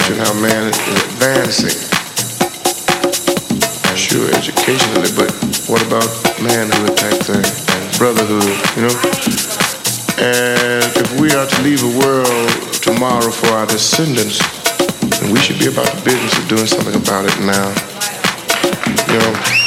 future and how man is advancing. Sure, educationally, but what about manhood type thing? Brotherhood, you know? And if we are to leave a world tomorrow for our descendants, then we should be about the business of doing something about it now. You know?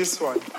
This one.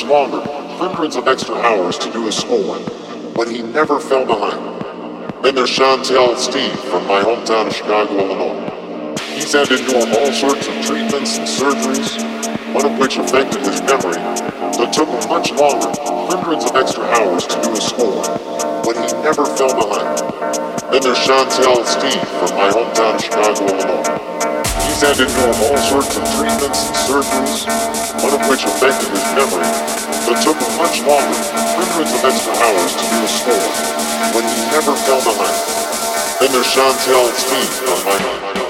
Much longer, hundreds of extra hours to do his schoolwork, but he never fell behind. Then there's Shantell Steve from my hometown of Chicago, Illinois. He's had to endure all sorts of treatments and surgeries, one of which affected his memory, that took him much longer, hundreds of extra hours to do his schoolwork, but he never fell behind. Then there's Shantell Steve from my hometown of Chicago, Illinois. He's had to endure all sorts of treatments and surgeries, one of which affected his memory, but took much longer, hundreds of extra hours to his schoolwork, but he never fell behind. Then there's Shantell Steve from my hometown.